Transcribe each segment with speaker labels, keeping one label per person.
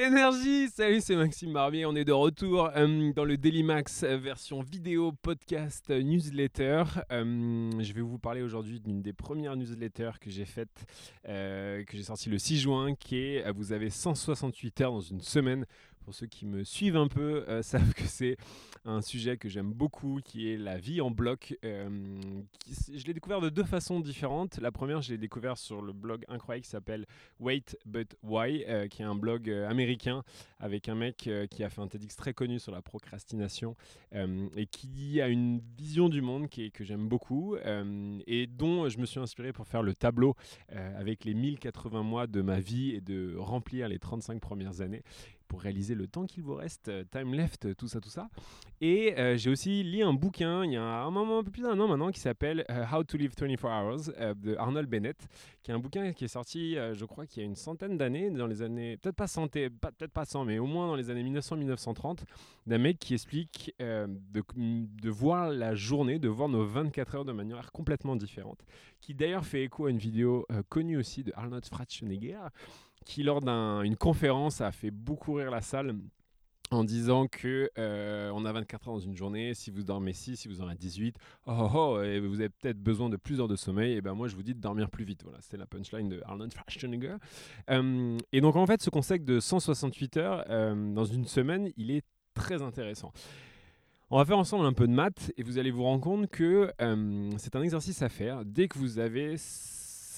Speaker 1: Énergie Salut, c'est Maxime Barbier. On est de retour euh, dans le Daily Max euh, version vidéo, podcast, euh, newsletter. je vais vous parler aujourd'hui d'une des premières newsletters que j'ai faites, que j'ai sorti le 6 juin, qui est Vous avez 168 heures dans une semaine pour ceux qui me suivent un peu, euh, savent que c'est un sujet que j'aime beaucoup, qui est la vie en bloc. Euh, je l'ai découvert de deux façons différentes. La première, je l'ai découvert sur le blog incroyable qui s'appelle Wait But Why, euh, qui est un blog américain avec un mec qui a fait un TEDx très connu sur la procrastination et qui a une vision du monde que j'aime beaucoup et dont je me suis inspiré pour faire le tableau avec les 1080 mois de ma vie et de remplir les 35 premières années pour réaliser le temps qu'il vous reste, euh, time left, tout ça, tout ça. Et euh, j'ai aussi lu un bouquin il y a un moment, un peu plus d'un an maintenant, qui s'appelle euh, How to Live 24 Hours de Arnold Bennett, qui est un bouquin qui est sorti, je crois, qu'il y a une centaine d'années, dans les années, peut-être pas 100, peut-être pas 100, mais au moins dans les années 1900-1930, d'un mec qui explique de, de voir la journée, de voir nos 24 heures de manière complètement différente, qui d'ailleurs fait écho à une vidéo connue aussi de Arnold Schwarzenegger, qui lors d'une conférence a fait beaucoup rire la salle en disant que euh, on a 24 heures dans une journée, si vous dormez 6, si vous en avez 18, oh, oh, et vous avez peut-être besoin de plus heures de sommeil, et ben moi je vous dis de dormir plus vite. Voilà, c'était la punchline de Arnold Schwarzenegger. Euh, et donc en fait, ce concept de 168 heures euh, dans une semaine, il est très intéressant. On va faire ensemble un peu de maths et vous allez vous rendre compte que c'est un exercice à faire dès que vous avez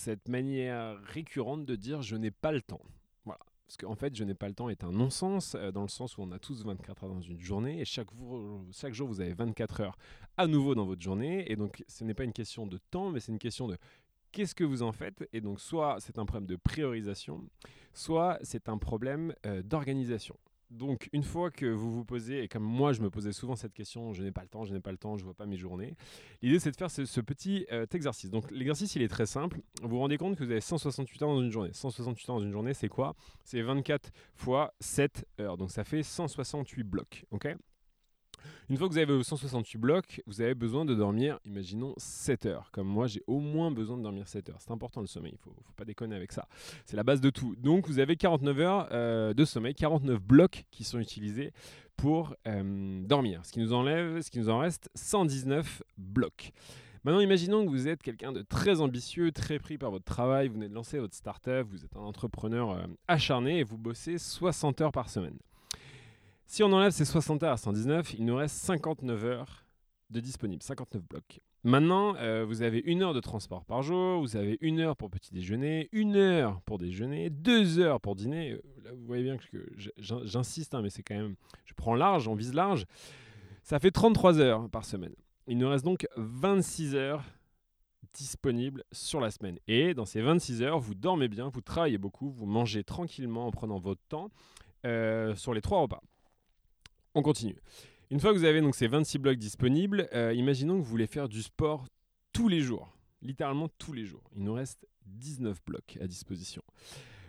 Speaker 1: cette manière récurrente de dire je n'ai pas le temps. Voilà. Parce qu'en fait, je n'ai pas le temps est un non-sens, euh, dans le sens où on a tous 24 heures dans une journée, et chaque, chaque jour, vous avez 24 heures à nouveau dans votre journée. Et donc, ce n'est pas une question de temps, mais c'est une question de qu'est-ce que vous en faites. Et donc, soit c'est un problème de priorisation, soit c'est un problème euh, d'organisation. Donc, une fois que vous vous posez, et comme moi je me posais souvent cette question, je n'ai pas le temps, je n'ai pas le temps, je ne vois pas mes journées, l'idée c'est de faire ce, petit euh, exercice. Donc, l'exercice il est très simple. Vous vous rendez compte que vous avez 168 heures dans une journée. 168 heures dans une journée, c'est quoi? C'est 24 fois 7 heures. Donc, ça fait 168 blocs. ok? Une fois que vous avez 168 blocs, vous avez besoin de dormir, imaginons, 7 heures. Comme moi, j'ai au moins besoin de dormir 7 heures. C'est important le sommeil, il ne faut, pas déconner avec ça. C'est la base de tout. Donc vous avez 49 heures euh, de sommeil, 49 blocs qui sont utilisés pour euh, dormir. Ce qui nous enlève, ce qui nous en reste, 119 blocs. Maintenant, imaginons que vous êtes quelqu'un de très ambitieux, très pris par votre travail, vous venez de lancer votre startup, vous êtes un entrepreneur euh, acharné et vous bossez 60 heures par semaine. Si on enlève ces 60 heures à 119, il nous reste 59 heures de disponibles, 59 blocs. Maintenant, euh, vous avez une heure de transport par jour, vous avez une heure pour petit déjeuner, une heure pour déjeuner, deux heures pour dîner. Euh, vous voyez bien que j'insiste, hein, mais c'est quand même, je prends large, on vise large. Ça fait 33 heures par semaine. Il nous reste donc 26 heures disponibles sur la semaine. Et dans ces 26 heures, vous dormez bien, vous travaillez beaucoup, vous mangez tranquillement en prenant votre temps euh, sur les trois repas. On continue. Une fois que vous avez donc ces 26 blocs disponibles, euh, imaginons que vous voulez faire du sport tous les jours, littéralement tous les jours. Il nous reste 19 blocs à disposition.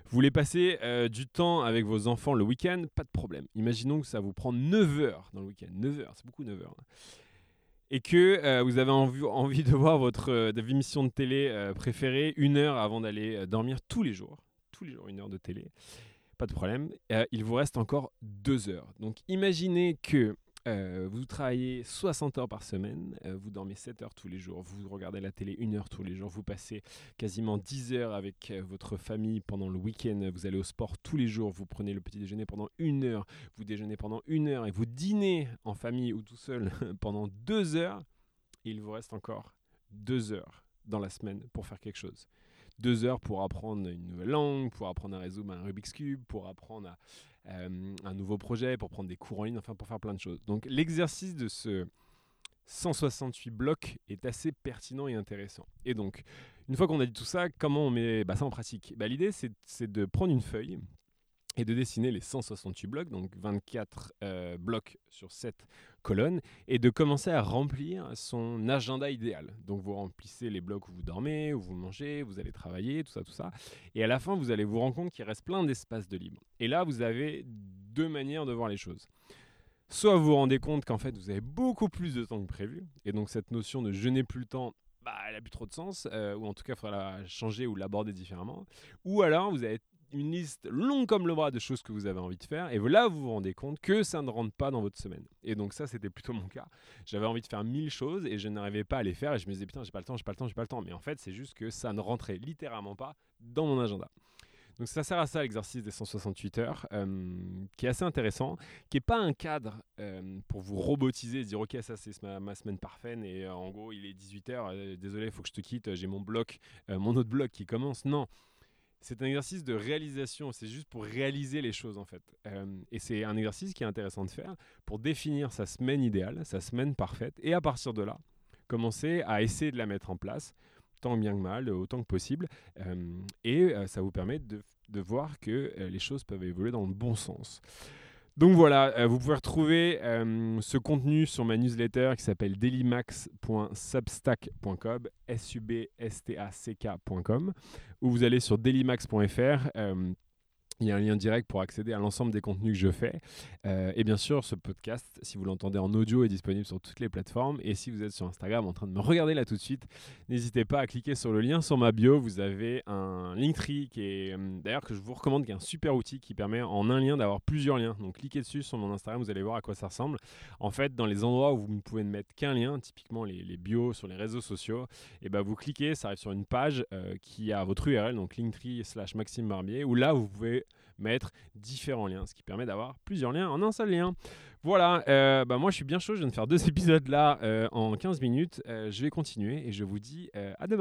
Speaker 1: Vous voulez passer euh, du temps avec vos enfants le week-end, pas de problème. Imaginons que ça vous prend 9 heures dans le week-end. 9 heures, c'est beaucoup 9 heures. Hein. Et que euh, vous avez envie, envie, de voir votre émission de télé préférée une heure avant d'aller dormir tous les jours. Tous les jours, une heure de télé pas de problème. Euh, il vous reste encore deux heures. Donc imaginez que euh, vous travaillez 60 heures par semaine, euh, vous dormez 7 heures tous les jours, vous regardez la télé une heure tous les jours, vous passez quasiment 10 heures avec votre famille pendant le week-end, vous allez au sport tous les jours, vous prenez le petit déjeuner pendant une heure, vous déjeunez pendant une heure et vous dînez en famille ou tout seul pendant deux heures. il vous reste encore deux heures dans la semaine pour faire quelque chose deux heures pour apprendre une nouvelle langue, pour apprendre à résoudre un Rubik's Cube, pour apprendre euh, un nouveau projet, pour prendre des cours en ligne, enfin pour faire plein de choses. Donc l'exercice de ce 168 blocs est assez pertinent et intéressant. Et donc, une fois qu'on a dit tout ça, comment on met bah, ça en pratique? Bah, L'idée, c'est de prendre une feuille et de dessiner les 168 blocs, donc 24 euh, blocs sur 7 colonnes, et de commencer à remplir son agenda idéal. Donc vous remplissez les blocs où vous dormez, où vous mangez, vous allez travailler, tout ça, tout ça. Et à la fin, vous allez vous rendre compte qu'il reste plein d'espace de libre. Et là, vous avez deux manières de voir les choses. Soit vous vous rendez compte qu'en fait, vous avez beaucoup plus de temps que prévu, et donc cette notion de je n'ai plus le temps, bah, elle a plus trop de sens, euh, ou en tout cas, il faudra la changer ou l'aborder différemment. Ou alors, vous avez une liste longue comme le bras de choses que vous avez envie de faire. Et là, vous vous rendez compte que ça ne rentre pas dans votre semaine. Et donc ça, c'était plutôt mon cas. J'avais envie de faire mille choses et je n'arrivais pas à les faire. Et je me disais, putain, j'ai pas le temps, j'ai pas le temps, j'ai pas le temps. Mais en fait, c'est juste que ça ne rentrait littéralement pas dans mon agenda. Donc ça sert à ça l'exercice des 168 heures, euh, qui est assez intéressant, qui n'est pas un cadre euh, pour vous robotiser et dire ok ça c'est ma, semaine parfaite et euh, en gros il est 18 heures, désolé il faut que je te quitte, j'ai mon bloc, mon autre bloc qui commence. Non, c'est un exercice de réalisation, c'est juste pour réaliser les choses en fait. et c'est un exercice qui est intéressant de faire pour définir sa semaine idéale, sa semaine parfaite, et à partir de là, commencer à essayer de la mettre en place tant bien que mal, autant que possible. et ça vous permet de voir que euh, les choses peuvent évoluer dans le bon sens. Donc voilà, euh, vous pouvez retrouver euh, ce contenu sur ma newsletter qui s'appelle dailymax.substack.com, s vous allez sur dailymax.fr. Il y a un lien direct pour accéder à l'ensemble des contenus que je fais. Euh, et bien sûr, ce podcast, si vous l'entendez en audio, est disponible sur toutes les plateformes. Et si vous êtes sur Instagram en train de me regarder là tout de suite, n'hésitez pas à cliquer sur le lien sur ma bio. Vous avez un Linktree qui est euh, d'ailleurs que je vous recommande, qui est un super outil qui permet en un lien d'avoir plusieurs liens. Donc cliquez dessus sur mon Instagram, vous allez voir à quoi ça ressemble. En fait, dans les endroits où vous ne pouvez ne mettre qu'un lien, typiquement les, bios sur les réseaux sociaux, et ben vous cliquez, ça arrive sur une page euh, qui a votre URL, donc Linktree slash Maxime Barbier, où là vous pouvez mettre différents liens, ce qui permet d'avoir plusieurs liens en un seul lien. Voilà, euh, bah moi je suis bien chaud, je viens de faire deux épisodes là euh, en 15 minutes. Euh, je vais continuer et je vous dis à demain.